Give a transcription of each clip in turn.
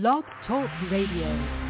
Blog Talk Radio.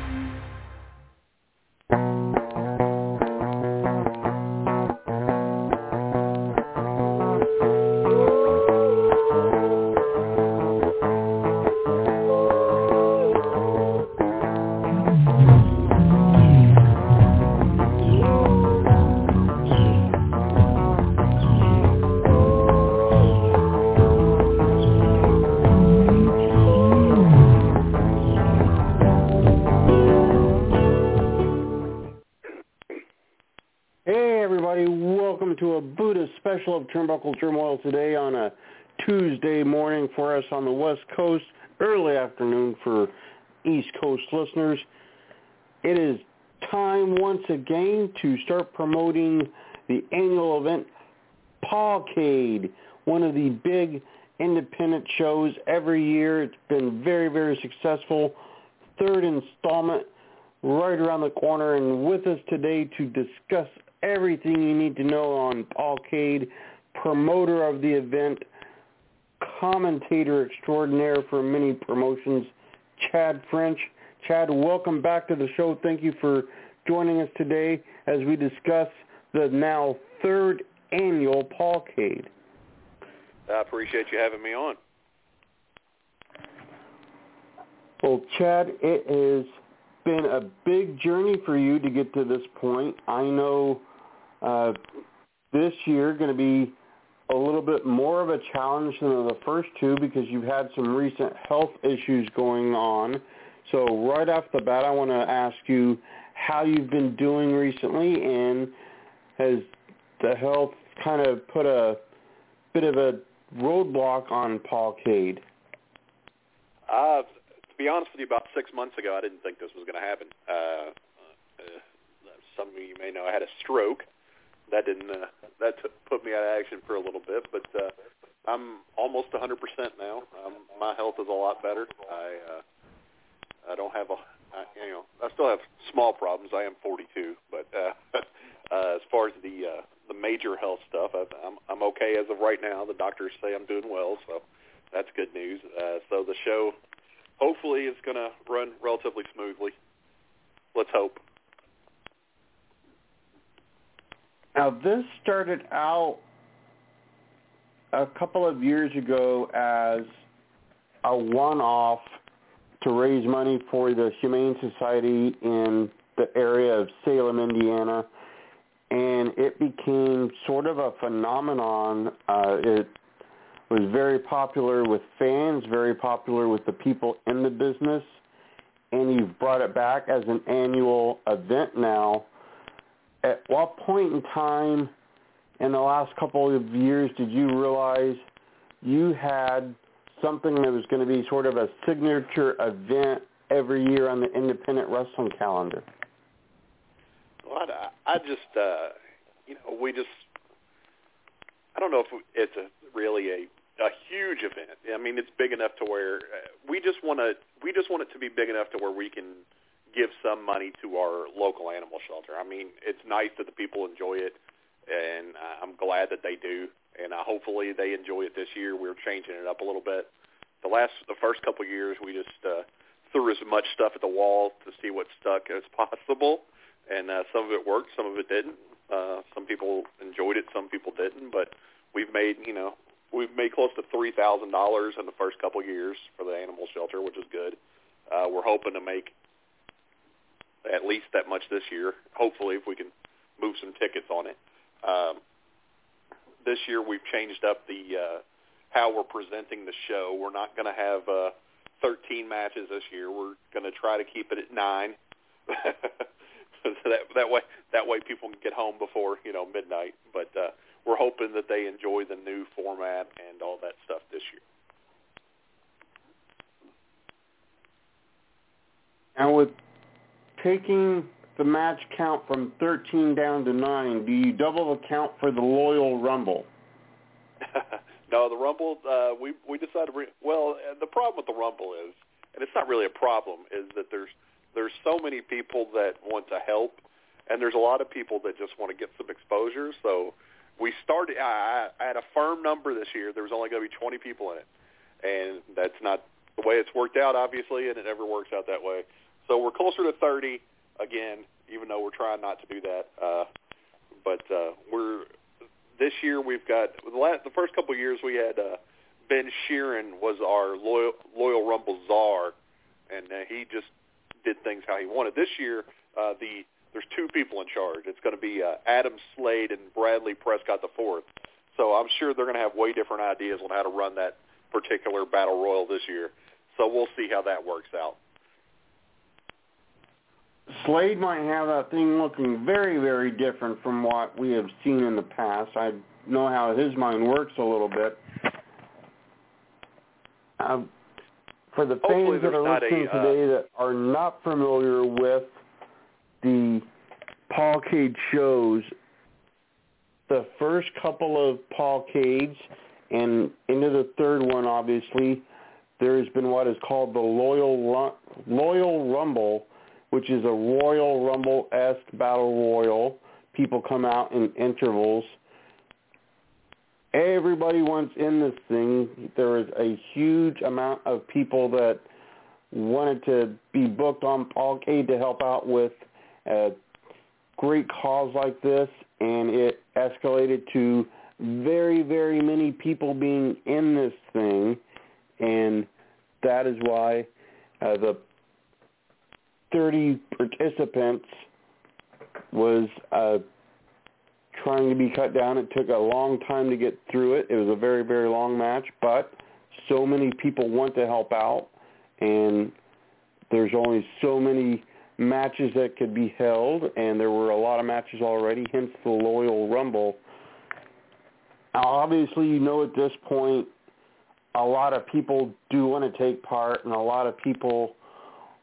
Special of Turnbuckle Turmoil today on a Tuesday morning for us on the West Coast, early afternoon for East Coast listeners. It is time once again to start promoting the annual event Pawcade, one of the big independent shows every year. It's been very, very successful. Third installment right around the corner and with us today to discuss everything you need to know on Pawcade, promoter of the event, commentator extraordinaire for many promotions, Chad French. Chad, welcome back to the show. Thank you for joining us today as we discuss the now third annual Pawcade. I appreciate you having me on. Well, Chad, it has been a big journey for you to get to this point. I know uh, this year going to be a little bit more of a challenge than the first two because you've had some recent health issues going on. So right off the bat, I want to ask you how you've been doing recently and has the health kind of put a bit of a roadblock on Pawcade? Uh, to be honest with you, about six months ago, I didn't think this was going to happen. Uh, uh, some of you may know I had a stroke. That didn't uh, that t- put me out of action for a little bit, but uh, I'm almost 100% now. Um, my health is a lot better. I uh, I don't have a I, you know I still have small problems. I am 42, but uh, uh, as far as the uh, the major health stuff, I, I'm I'm okay as of right now. The doctors say I'm doing well, so that's good news. Uh, so the show hopefully it's going to run relatively smoothly. Let's hope. Now, this started out a couple of years ago as a one-off to raise money for the Humane Society in the area of Salem, Indiana, and it became sort of a phenomenon. Uh, it was very popular with fans, very popular with the people in the business, and you've brought it back as an annual event now. At what point in time in the last couple of years did you realize you had something that was going to be sort of a signature event every year on the independent wrestling calendar? Well, I, I just, uh, you know, we just, I don't know if it's a really a a huge event. I mean, it's big enough to where uh, we just want to we just want it to be big enough to where we can give some money to our local animal shelter. I mean, it's nice that the people enjoy it, and I'm glad that they do. And uh, hopefully they enjoy it this year. We're changing it up a little bit. The last, the first couple of years, we just uh, threw as much stuff at the wall to see what stuck as possible, and uh, some of it worked, some of it didn't. Uh, some people enjoyed it, some people didn't. But we've made, you know, we've made close to three thousand dollars in the first couple of years for the animal shelter, which is good. Uh, we're hoping to make at least that much this year. Hopefully, if we can move some tickets on it. Um, this year, we've changed up the uh, how we're presenting the show. We're not going to have uh, 13 matches this year. We're going to try to keep it at nine. so that that way that way people can get home before you know midnight. But uh, we're hoping that they enjoy the new format and all that stuff this year. And with taking the match count from 13 down to 9, do you double the count for the Loyal Rumble? no, the Rumble, uh, we, we decided, re- well, uh, the problem with the Rumble is, and it's not really a problem, is that there's, there's so many people that want to help, and there's a lot of people that just want to get some exposure, so we started. I, I had a firm number this year. There was only going to be 20 people in it, and that's not the way it's worked out, obviously, and it never works out that way. So we're closer to 30 again, even though we're trying not to do that. Uh, but uh, we're this year we've got the, last, the first couple of years we had uh, Ben Sheeran was our loyal loyal Rumble czar, and uh, he just did things how he wanted. This year, uh, the there's two people in charge. It's going to be uh, Adam Slade and Bradley Prescott the fourth. So I'm sure they're going to have way different ideas on how to run that particular battle royal this year. So we'll see how that works out. Slade might have that thing looking very, very different from what we have seen in the past. I know how his mind works a little bit. Um, for the Hopefully fans that are listening a, uh, today that are not familiar with the Paul Cage shows, the first couple of Pawcade and into the third one, obviously, there's been what is called the Loyal Loyal Rumble, which is a Royal Rumble-esque battle royal. People come out in intervals. Everybody wants in this thing. There is a huge amount of people that wanted to be booked on Pawcade to help out with a great cause like this, and it escalated to very, very many people being in this thing, and that is why uh, the 30 participants was uh, trying to be cut down. It took a long time to get through it. It was a very, very long match, but so many people want to help out, and there's only so many matches that could be held, and there were a lot of matches already, hence the Loyal Rumble. Obviously, you know at this point, a lot of people do want to take part, and a lot of people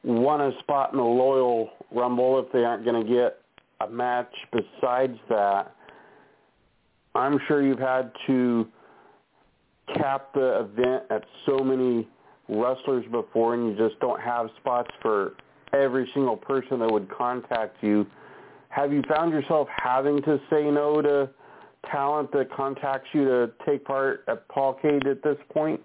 want a spot in the Loyal Rumble if they aren't going to get a match besides that. I'm sure you've had to cap the event at so many wrestlers before, and you just don't have spots for every single person that would contact you. Have you found yourself having to say no to talent that contacts you to take part at Pawcade at this point?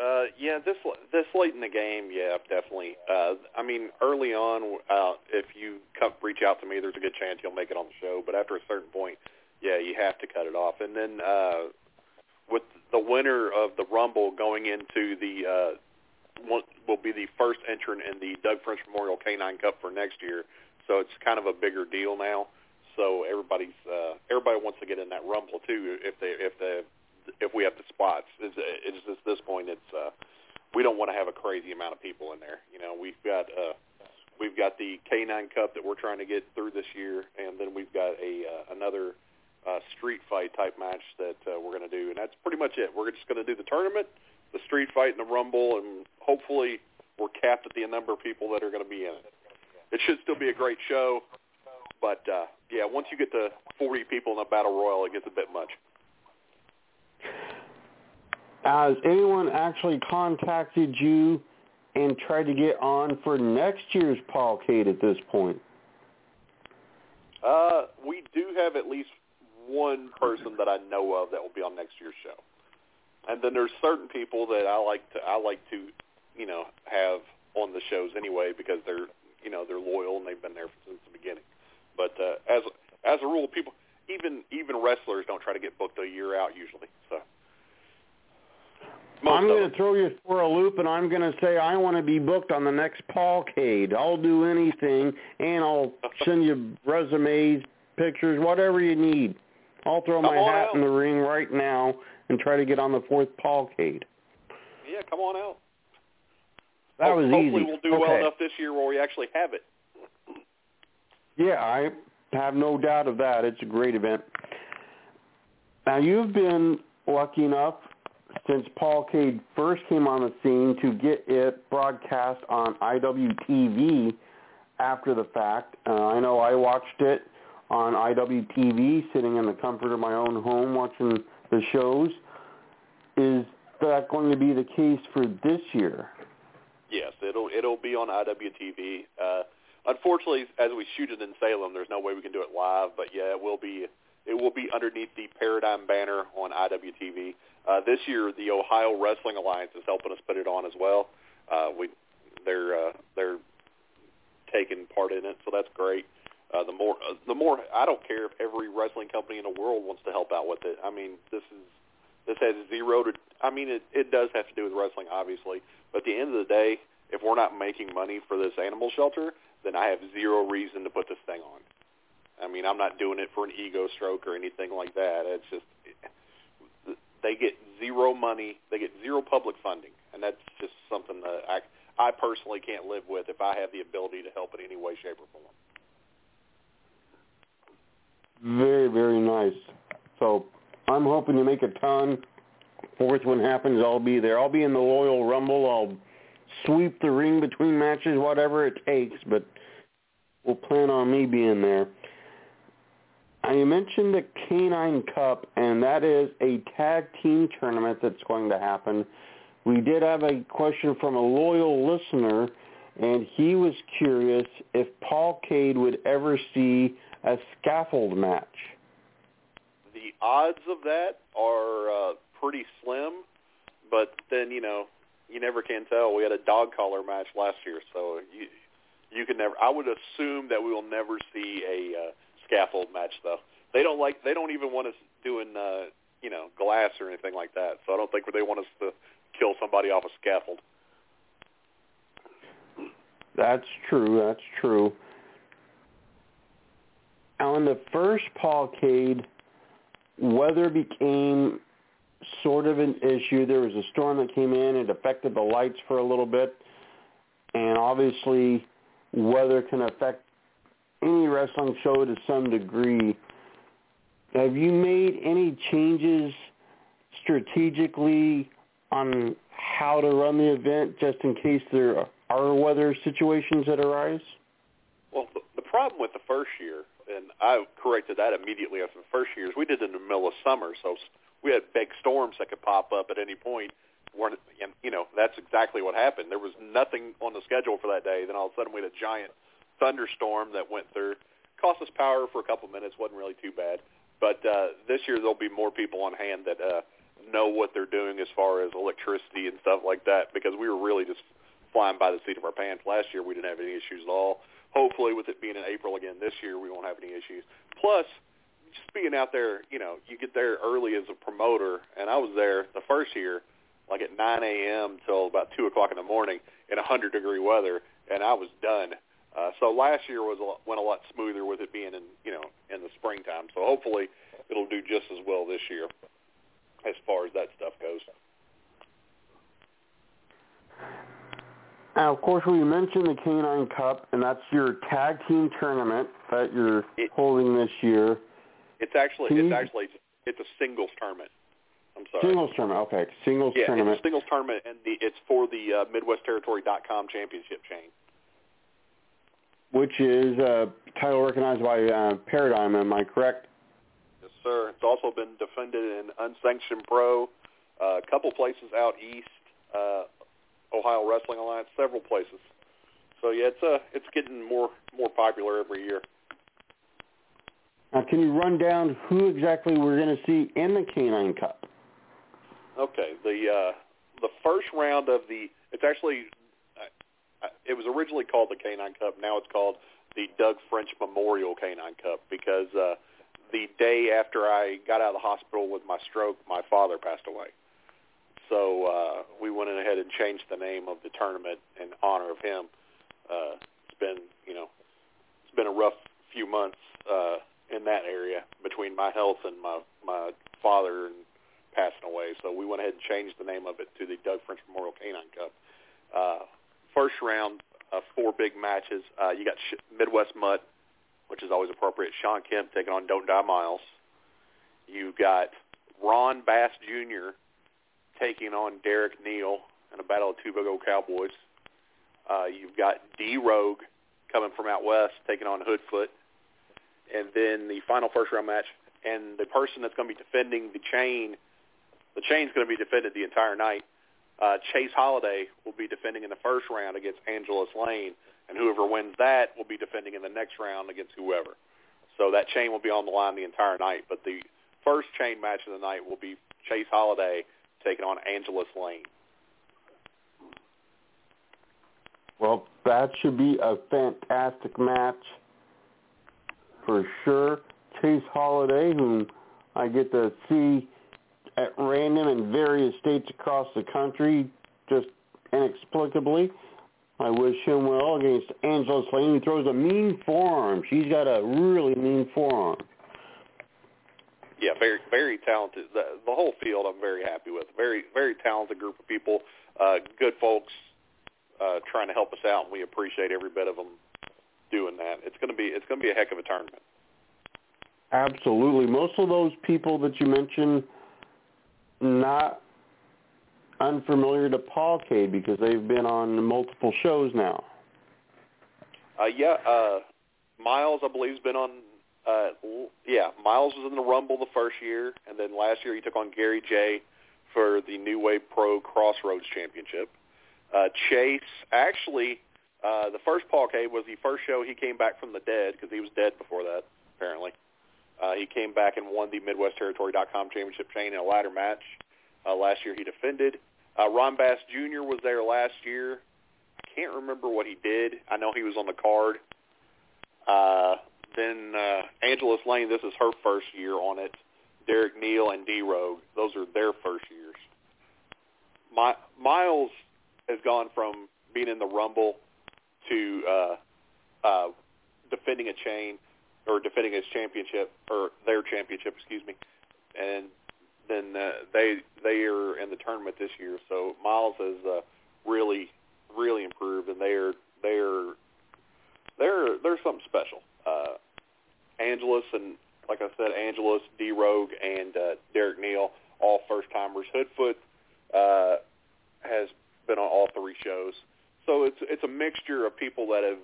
Uh, yeah, this this late in the game, yeah, definitely. Uh, I mean, early on, uh, if you come, reach out to me, there's a good chance you'll make it on the show. But after a certain point, yeah, you have to cut it off. And then uh, with the winner of the Rumble going into the uh, will be the first entrant in the Doug French Memorial Canine Cup for next year. So it's kind of a bigger deal now. So everybody's uh, everybody wants to get in that Rumble too. If they if the if we have the spots, it's, it's just this point it's uh, we don't want to have a crazy amount of people in there. You know, we've got uh, we've got the K9 Cup that we're trying to get through this year, and then we've got a uh, another uh, street fight type match that uh, we're going to do, and that's pretty much it. We're just going to do the tournament, the street fight, and the rumble, and hopefully we're capped at the number of people that are going to be in it. It should still be a great show, but uh, yeah, once you get to 40 people in a battle royal, it gets a bit much. Has anyone actually contacted you and tried to get on for next year's Pawcade at this point? Uh, we do have at least one person that I know of that will be on next year's show and then there's certain people that I like to I like to you know have on the shows anyway because they're you know they're loyal and they've been there since the beginning. But uh, as as a rule, people even even wrestlers don't try to get booked a year out usually. So. Most I'm going to throw you for a loop, and I'm going to say I want to be booked on the next Paul Cage. I'll do anything, and I'll send you resumes, pictures, whatever you need. I'll throw Come my hat out. in the ring right now and try to get on the fourth Pawcade. Yeah, come on out. That was Hopefully easy. Hopefully we'll do okay. well enough this year where we actually have it. Yeah, I have no doubt of that. It's a great event. Now, you've been lucky enough since Pawcade first came on the scene to get it broadcast on IWTV after the fact. Uh, I know I watched it on IWTV sitting in the comfort of my own home watching the shows. Is that going to be the case for this year? Yes, it'll it'll be on IWTV. Uh, unfortunately, as we shoot it in Salem, there's no way we can do it live. But yeah, it will be it will be underneath the Paradigm banner on IWTV. Uh, this year, the Ohio Wrestling Alliance is helping us put it on as well. Uh, we they're uh, they're taking part in it, so that's great. Uh, the more uh, the more I don't care if every wrestling company in the world wants to help out with it. I mean, this is this has zero to. I mean, it it does have to do with wrestling, obviously, but at the end of the day, if we're not making money for this animal shelter, then I have zero reason to put this thing on. I mean, I'm not doing it for an ego stroke or anything like that. It's just they get zero money, they get zero public funding, and that's just something that I I personally can't live with if I have the ability to help in any way, shape, or form. Very, very nice. So I'm hoping to make a ton. Fourth one happens, I'll be there. I'll be in the Royal Rumble. I'll sweep the ring between matches, whatever it takes, but we'll plan on me being there. I mentioned the Canine Cup, and that is a tag team tournament that's going to happen. We did have a question from a loyal listener, and he was curious if Pawcade would ever see a scaffold match. The odds of that are uh, pretty slim, but then you know you never can tell. We had a dog collar match last year, so you you can never. I would assume that we will never see a uh, scaffold match though. They don't like. They don't even want us doing uh, you know glass or anything like that. So I don't think they want us to kill somebody off a scaffold. That's true. That's true. On the first Pawcade, weather became sort of an issue. There was a storm that came in. It affected the lights for a little bit. And obviously, weather can affect any wrestling show to some degree. Have you made any changes strategically on how to run the event just in case there are weather situations that arise? Well, the problem with the first year, and I corrected that immediately after the first year, is we did it in the middle of summer, so we had big storms that could pop up at any point. And you know that's exactly what happened. There was nothing on the schedule for that day. Then all of a sudden we had a giant thunderstorm that went through, cost us power for a couple minutes. wasn't really too bad. But uh, this year there'll be more people on hand that uh, know what they're doing as far as electricity and stuff like that because we were really just flying by the seat of our pants. Last year we didn't have any issues at all. Hopefully with it being in April again this year we won't have any issues. Plus, just being out there, you know, you get there early as a promoter, and I was there the first year, like at 9 a.m. till about 2 o'clock in the morning in 100 degree weather, and I was done. Uh, so last year was a lot, went a lot smoother with it being in, you know, in the springtime. So hopefully it'll do just as well this year as far as that stuff goes. Now, of course, we mentioned the Canine Cup, and that's your tag team tournament that you're it, holding this year. It's actually Can it's you, actually it's a singles tournament. I'm sorry. Singles tournament. Okay, singles yeah, tournament. it's a singles tournament, and the, it's for the uh, MidwestTerritory.com championship chain. Which is a title recognized by uh, Paradigm. Am I correct? Yes, sir. It's also been defended in Unsanctioned Pro, uh, a couple places out east, uh, Ohio Wrestling Alliance, several places. So yeah, it's uh, it's getting more more popular every year. Now, can you run down who exactly we're going to see in the Canine Cup? Okay, the uh, the first round of the it's actually uh, it was originally called the Canine Cup. Now it's called the Doug French Memorial Canine Cup because uh, the day after I got out of the hospital with my stroke, my father passed away. So uh, we went ahead and changed the name of the tournament in honor of him. Uh, it's been, you know, it's been a rough few months uh, in that area between my health and my my father and passing away. So we went ahead and changed the name of it to the Doug French Memorial Canine Cup. Uh, first round, uh, four big matches. Uh, you got Midwest Mutt which is always appropriate. Shawn Kemp taking on Don't Die Miles. You got Ron Bass Jr. taking on Derek Neal in a battle of two big old cowboys. Uh, you've got D Rogue coming from out west taking on Hoodfoot. And then the final first round match, and the person that's going to be defending the chain, the chain's going to be defended the entire night. Uh, Chase Holiday will be defending in the first round against Angelus Lane and whoever wins that will be defending in the next round against whoever. So that chain will be on the line the entire night. But the first chain match of the night will be Chase Holiday taking on Angelus Lane. Well, that should be a fantastic match for sure. Chase Holiday, whom I get to see at random in various states across the country, just inexplicably. I wish him well against Angelus Lane, who throws a mean forearm. She's got a really mean forearm. Yeah, very very talented. The, the whole field, I'm very happy with. Very very talented group of people, uh, good folks, uh, trying to help us out, and we appreciate every bit of them doing that. It's gonna be it's gonna be a heck of a tournament. Absolutely. Most of those people that you mentioned, not unfamiliar to Pawcade because they've been on multiple shows now. Uh, yeah, uh, Miles, I believe, has been on. Uh, yeah, Miles was in the Rumble the first year, and then last year he took on Gary J for the New Wave Pro Crossroads Championship. Uh, Chase, actually, uh, the first Pawcade was the first show he came back from the dead because he was dead before that, apparently. Uh, he came back and won the MidwestTerritory.com championship chain in a ladder match. Uh, last year he defended. Uh, Ron Bass Jr. was there last year. I can't remember what he did. I know he was on the card. Uh, then uh, Angelus Lane, this is her first year on it. Derek Neal and D Rogue, those are their first years. My, Miles has gone from being in the Rumble to uh, uh, defending a chain or defending his championship or their championship, excuse me, and then uh, they they are in the tournament this year. So Miles has uh, really really improved, and they are they are they're they're something special. Uh, Angelus and like I said, Angelus, D Rogue, and uh, Derek Neal, all first timers. Hoodfoot uh, has been on all three shows, so it's it's a mixture of people that have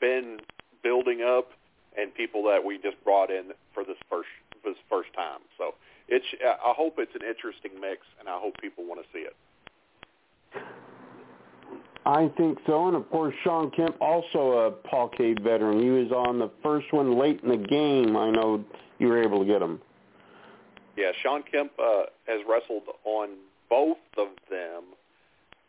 been building up and people that we just brought in for this first this first time. So it's I hope it's an interesting mix, and I hope people want to see it. I think so, and of course Sean Kemp, also a Pawcade veteran. He was on the first one late in the game. I know you were able to get him. Yeah, Sean Kemp uh, has wrestled on both of them.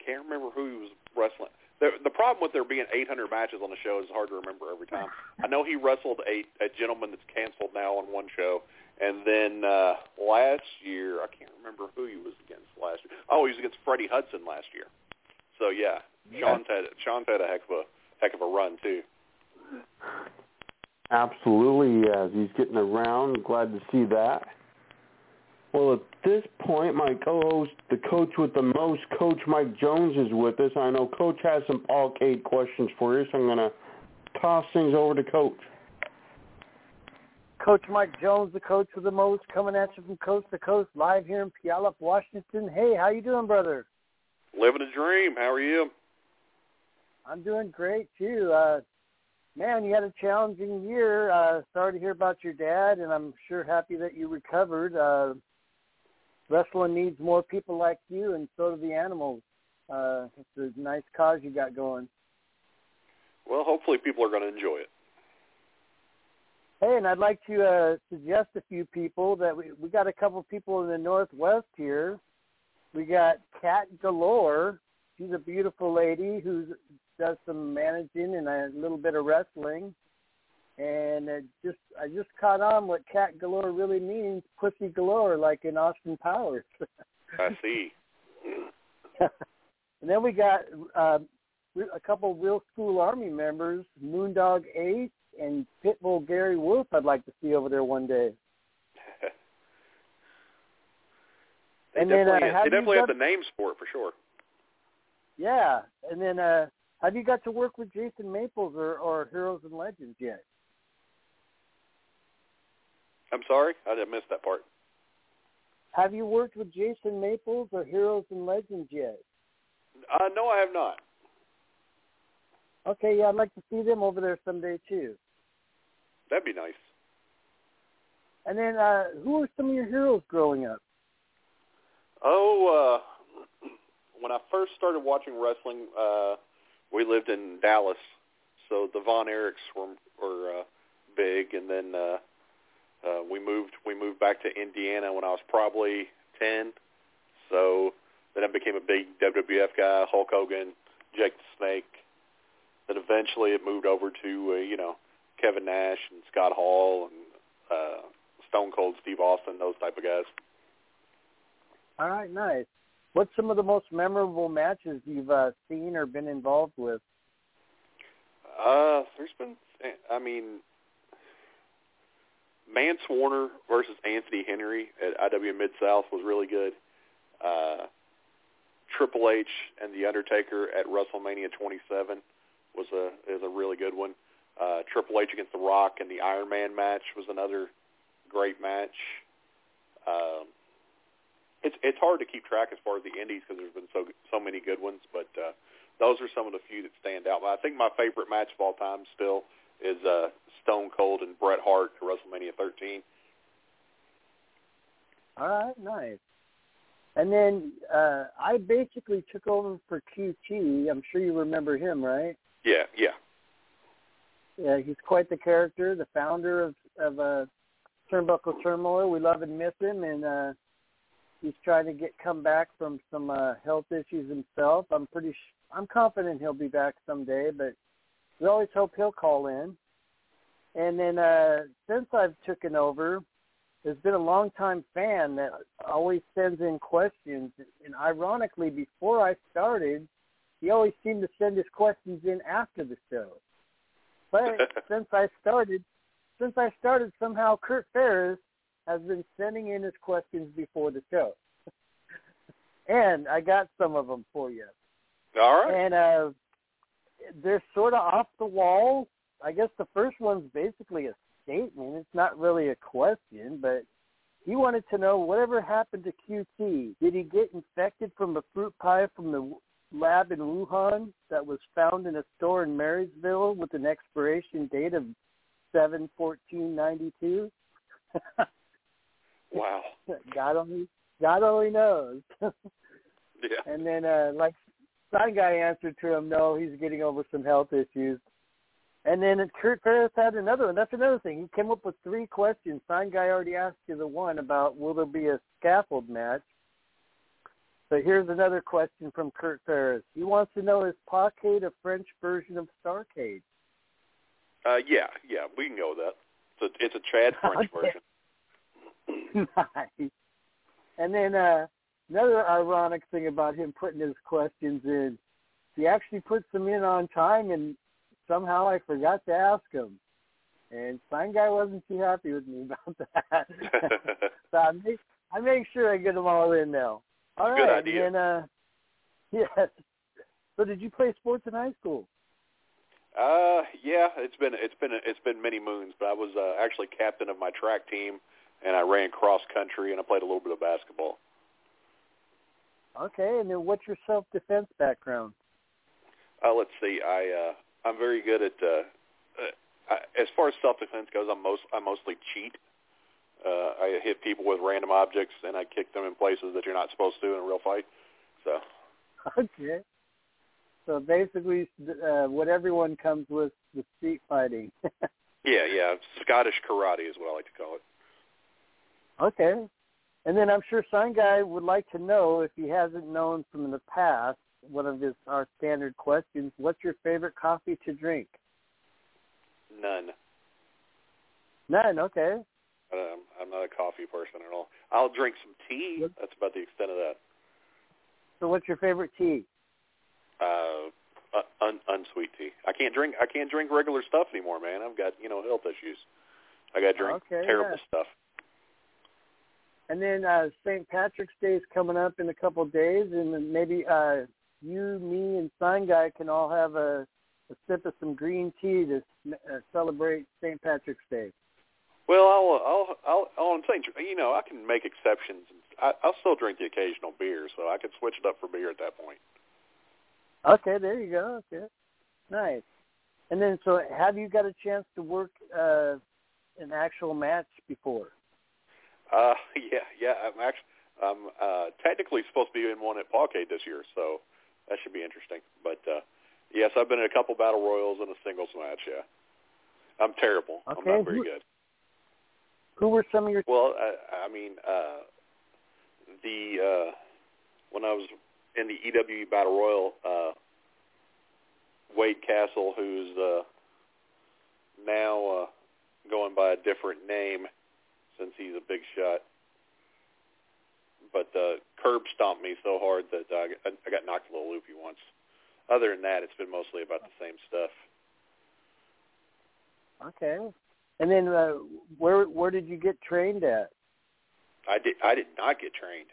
Can't remember who he was wrestling. The, the problem with there being 800 matches on the show is hard to remember every time. I know he wrestled a, a gentleman that's canceled now on one show, and then uh, last year I can't remember who he was against last year. Oh, he was against Freddie Hudson last year. So yeah. Sean's had Sean's had a heck of a heck of a run too. Absolutely, yes. He's getting around. Glad to see that. Well, at this point, my co-host, the coach with the most, Coach Mike Jones, is with us. I know Coach has some Pawcade questions for you, so I'm going to toss things over to Coach. Coach Mike Jones, the coach with the most, coming at you from coast to coast, live here in Puyallup, Washington. Hey, how you doing, brother? Living a dream. How are you? I'm doing great too. Uh, man, you had a challenging year. Uh, sorry to hear about your dad, and I'm sure happy that you recovered. Uh, wrestling needs more people like you, and so do the animals. Uh, it's a nice cause you got going. Well, hopefully people are going to enjoy it. Hey, and I'd like to uh, suggest a few people that we we got a couple people in the Northwest here. We got Cat Galore. She's a beautiful lady who does some managing and a little bit of wrestling and it just I just caught on what cat galore really means, pussy galore, like in Austin Powers. I see. and then we got uh, a couple of real school army members, Moondog Ace and Pitbull Gary Wolf. I'd like to see over there one day. they and definitely, then, uh, they definitely have the names for it for sure. Yeah, and then uh, have you got to work with Jason Maples or, or Heroes and Legends yet? I'm sorry, I didn't miss that part. Have you worked with Jason Maples or Heroes and Legends yet? Uh, no, I have not. Okay, yeah, I'd like to see them over there someday too. That'd be nice. And then, uh, who were some of your heroes growing up? Oh, uh, when I first started watching wrestling, uh, we lived in Dallas, so the Von Erichs were were uh, big, and then uh, Uh, we moved we moved back to Indiana when I was probably ten, so then I became a big WWF guy. Hulk Hogan, Jake the Snake. Then eventually it moved over to uh, you know Kevin Nash and Scott Hall and uh, Stone Cold Steve Austin, those type of guys. All right, nice. What's some of the most memorable matches you've uh, seen or been involved with? Uh, there's been, I mean, Mance Warner versus Anthony Henry at IW Mid South was really good. Uh, Triple H and The Undertaker at WrestleMania 27 was a is a really good one. Uh, Triple H against The Rock and the Iron Man match was another great match. Um, it's it's hard to keep track as far as the indies because there's been so so many good ones, but uh, those are some of the few that stand out. But I think my favorite match of all time still is uh, Stone Cold and Bret Hart at WrestleMania 13. All right, nice. And then uh, I basically took over for QT. I'm sure you remember him, right? Yeah, yeah. Yeah, he's quite the character, the founder of of uh, Turnbuckle Turmoil. We love and miss him, and uh, he's trying to get come back from some uh, health issues himself. I'm pretty, sh- I'm confident he'll be back someday, but we always hope he'll call in. And then uh, since I've taken over, there's been a long-time fan that always sends in questions. And ironically, before I started, he always seemed to send his questions in after the show. But since I started, since I started, somehow Kurt Ferris has been sending in his questions before the show, and I got some of them for you. All right. And uh, they're sort of off the wall. I guess the first one's basically a statement. It's not really a question, but he wanted to know whatever happened to QT. Did he get infected from a fruit pie from the lab in Wuhan that was found in a store in Marysville with an expiration date of seven fourteen ninety two? wow. God only God only knows. yeah. And then uh like Sign Guy answered to him, no, he's getting over some health issues. And then Kurt Ferris had another one. That's another thing. He came up with three questions. Sign Guy already asked you the one about will there be a scaffold match. So here's another question from Kurt Ferris. He wants to know is Pawcade a French version of Starcade? Uh, yeah, yeah, we can go with that. It's a, it's a Chad French version. nice. And then uh, another ironic thing about him putting his questions in, he actually puts them in on time, and somehow I forgot to ask him. And Sign Guy wasn't too happy with me about that. so I make I make sure I get them all in now. All Good right, idea. and uh, yes. So did you play sports in high school? Uh, yeah, it's been it's been it's been many moons, but I was uh, actually captain of my track team, and I ran cross country, and I played a little bit of basketball. Okay, and then what's your self defense background? Uh, let's see, I uh, I'm very good at uh, uh, I, as far as self defense goes. I'm most I mostly cheat. Uh, I hit people with random objects, and I kick them in places that you're not supposed to in a real fight. So Okay. So basically, uh, what everyone comes with the street fighting. yeah, yeah, Scottish karate is what I like to call it. Okay. And then I'm sure Sign Guy would like to know if he hasn't known from the past one of his our standard questions. What's your favorite coffee to drink? None. None. Okay. Um, I'm not a coffee person at all. I'll drink some tea. That's about the extent of that. So what's your favorite tea? Uh, uh, un- unsweet tea. I can't drink. I can't drink regular stuff anymore, man. I've got you know health issues. I got to drink Okay, terrible yeah. stuff. And then uh, St. Patrick's Day is coming up in a couple of days, and then maybe uh, you, me, and Sign Guy can all have a, a sip of some green tea to uh, celebrate St. Patrick's Day. Well, I'll, I'll, I'll, all I'm saying, you know, I can make exceptions. I, I'll still drink the occasional beer, so I could switch it up for beer at that point. Okay, there you go. Okay, nice. And then, so have you got a chance to work uh, an actual match before? Uh, yeah, yeah. I'm actually, I'm uh, technically supposed to be in one at Pawcade this year, so that should be interesting. But uh, yes, I've been in a couple battle royals and a singles match. Yeah, I'm terrible. I'm not very who- good. Who were some of your? Well, I, I mean, uh, the uh, when I was in the EWE Battle Royal, uh, Wade Castle, who's uh, now uh, going by a different name since he's a big shot. But uh, curb stomped me so hard that uh, I got knocked a little loopy once. Other than that, it's been mostly about the same stuff. Okay. And then uh, where where did you get trained at? I did I did not get trained.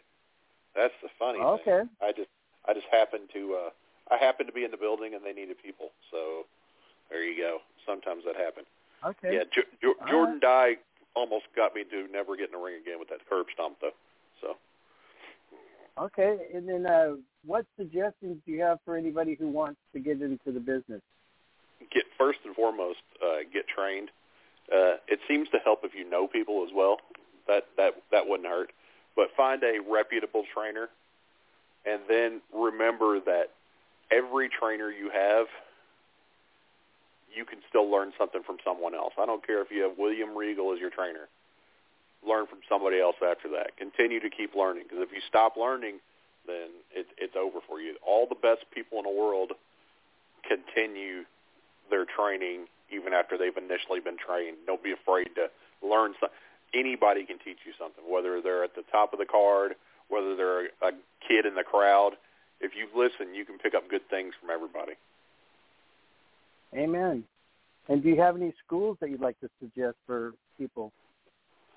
That's the funny okay. thing. I just I just happened to uh I happened to be in the building and they needed people. So there you go. Sometimes that happens. Okay. Yeah, jo- jo- Jordan right. Dye almost got me to never get in the ring again with that curb stomp though. So Okay, and then uh what suggestions do you have for anybody who wants to get into the business? Get first and foremost, uh get trained. Uh it seems to help if you know people as well. That that that wouldn't hurt. But find a reputable trainer and then remember that every trainer you have you can still learn something from someone else. I don't care if you have William Regal as your trainer. Learn from somebody else after that. Continue to keep learning because if you stop learning, then it, it's over for you. All the best people in the world continue their training even after they've initially been trained. Don't be afraid to learn something. Anybody can teach you something, whether they're at the top of the card, whether they're a kid in the crowd. If you listen, you can pick up good things from everybody. Amen. And do you have any schools that you'd like to suggest for people?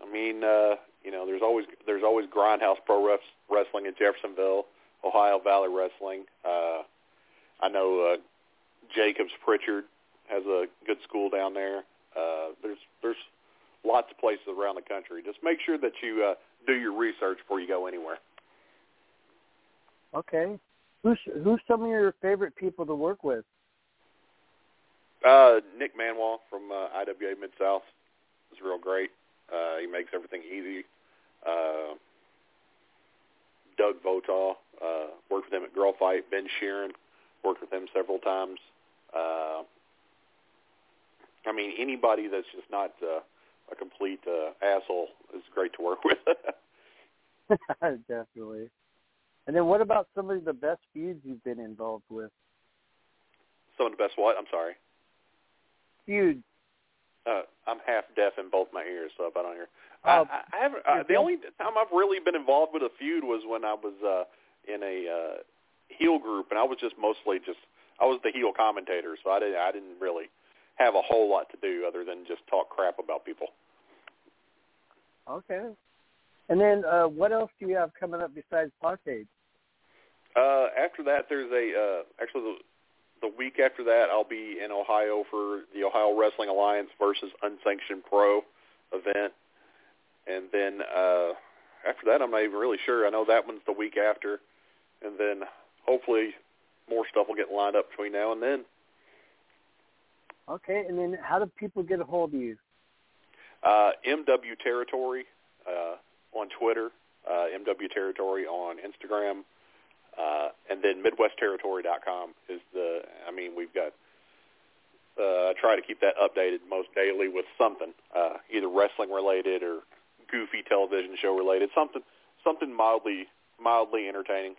I mean, uh, you know, there's always there's always Grindhouse Pro Wrestling in Jeffersonville, Ohio Valley Wrestling. Uh, I know uh, Jacobs Prichard has a good school down there. Uh, there's there's lots of places around the country. Just make sure that you uh, do your research before you go anywhere. Okay. Who's who's some of your favorite people to work with? Uh, Nick Manwall from uh, IWA Mid South is real great. Uh, he makes everything easy. Uh, Doug Votaw, uh, worked with him at Girl Fight. Ben Sheeran, worked with him several times. Uh, I mean, anybody that's just not uh, a complete uh, asshole is great to work with. Definitely. And then what about some of the best feuds you've been involved with? Some of the best what? I'm sorry feud? Uh, I'm half deaf in both my ears, so if I don't hear. Uh, I, I haven't. Uh, the only time I've really been involved with a feud was when I was uh, in a uh, heel group, and I was just mostly just I was the heel commentator, so I didn't I didn't really have a whole lot to do other than just talk crap about people. Okay. And then uh, what else do you have coming up besides Pawcade? Uh, after that, there's a uh, actually the week after that, I'll be in Ohio for the Ohio Wrestling Alliance versus Unsanctioned Pro event, and then uh, after that, I'm not even really sure. I know that one's the week after, and then hopefully more stuff will get lined up between now and then. Okay, and then how do people get a hold of you? Uh, MW Territory uh, on Twitter, uh, MW Territory on Instagram, uh, and then MidwestTerritory.com is the. I mean, we've got. Uh, I try to keep that updated most daily with something, uh, either wrestling related or goofy television show related, something something mildly mildly entertaining.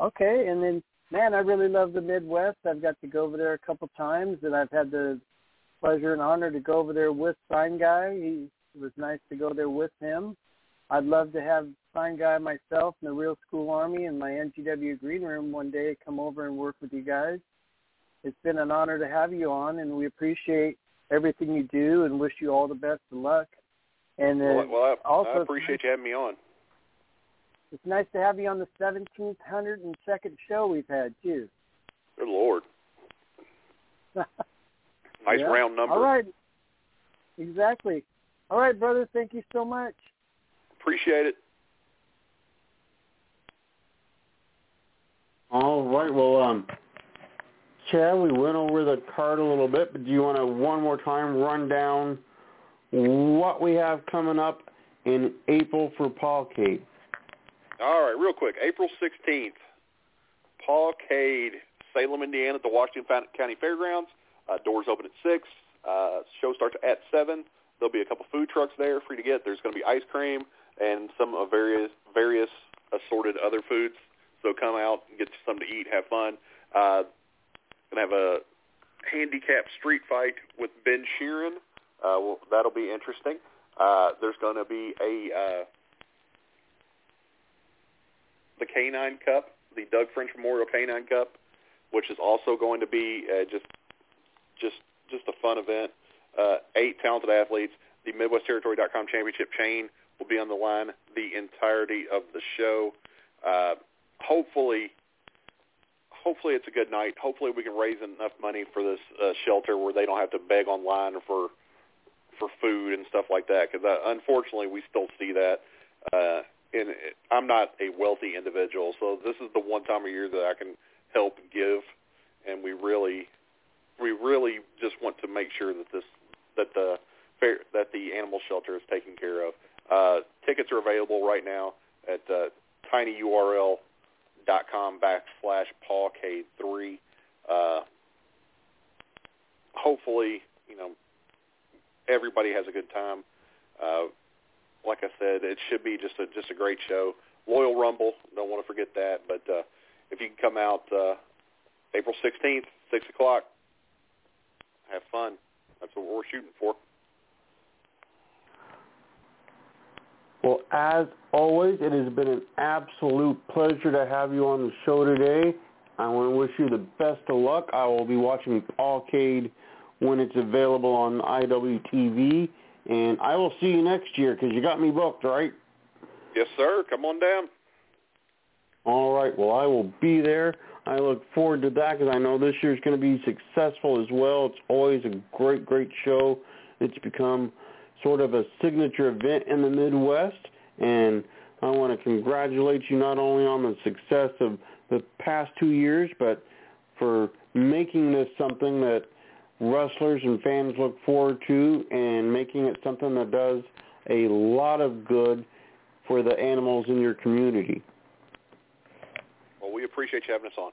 Okay, and then man, I really love the Midwest. I've got to go over there a couple times, and I've had the pleasure and honor to go over there with Sign Guy. He, it was nice to go there with him. I'd love to have Sign Guy myself and the Real School Army and my NGW Green Room one day come over and work with you guys. It's been an honor to have you on, and we appreciate everything you do and wish you all the best of luck. And uh, well, well I, also, I appreciate you having me on. It's nice to have you on the 1702nd show we've had too. Good lord. nice yeah. round number. All right. Exactly. All right, brother. Thank you so much. Appreciate it. All right. Well, um, Chad, we went over the card a little bit, but do you want to one more time run down what we have coming up in April for Pawcade? All right, real quick. April 16th, Paul Cade, Salem, Indiana, at the Washington County Fairgrounds. Uh, doors open at 6. Uh, show starts at 7. There'll be a couple food trucks there you to get. There's going to be ice cream and some of various various assorted other foods. So come out and get something to eat, have fun. Uh, gonna have a handicap street fight with Ben Sheeran. Uh, well, that'll be interesting. Uh, there's going to be a uh, the Canine Cup, the Doug French Memorial Canine Cup, which is also going to be uh, just just just a fun event. Uh, eight talented athletes. The Midwest MidwestTerritory.com championship chain will be on the line the entirety of the show. Uh, hopefully, hopefully it's a good night. Hopefully we can raise enough money for this uh, shelter where they don't have to beg online for for food and stuff like that. Because uh, unfortunately, we still see that. Uh, and it, I'm not a wealthy individual, so this is the one time of year that I can help give, and we really, we really just want to make sure that this, that the fair, that the animal shelter is taken care of. Uh, tickets are available right now at uh, tinyurl.com backslash pawcade3. Uh, hopefully, you know, everybody has a good time. Uh, like I said, it should be just a just a great show. Loyal Rumble, don't want to forget that. But uh, if you can come out uh, April 16th, six o'clock, have fun. That's what we're shooting for. Well, as always, it has been an absolute pleasure to have you on the show today. I want to wish you the best of luck. I will be watching Pawcade when it's available on IWTV, and I will see you next year because you got me booked, right? Yes, sir. Come on down. All right. Well, I will be there. I look forward to that because I know this year's going to be successful as well. It's always a great, great show. It's become sort of a signature event in the Midwest, and I want to congratulate you not only on the success of the past two years, but for making this something that wrestlers and fans look forward to and making it something that does a lot of good for the animals in your community. Well, we appreciate you having us on.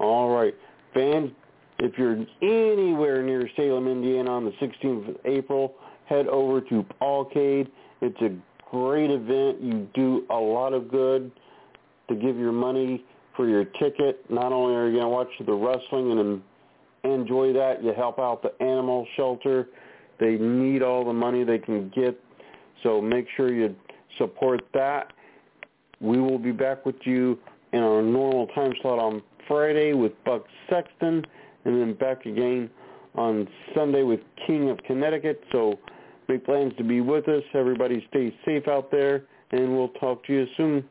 All right. Fans, if you're anywhere near Salem, Indiana on the 16th of April, head over to Pawcade. It's a great event. You do a lot of good to give your money for your ticket. Not only are you going to watch the wrestling and enjoy that, you help out the animal shelter. They need all the money they can get, so make sure you support that. We will be back with you in our normal time slot on Friday with Buck Sexton, and then back again on Sunday with King of Connecticut. So make plans to be with us. Everybody stay safe out there, and we'll talk to you soon.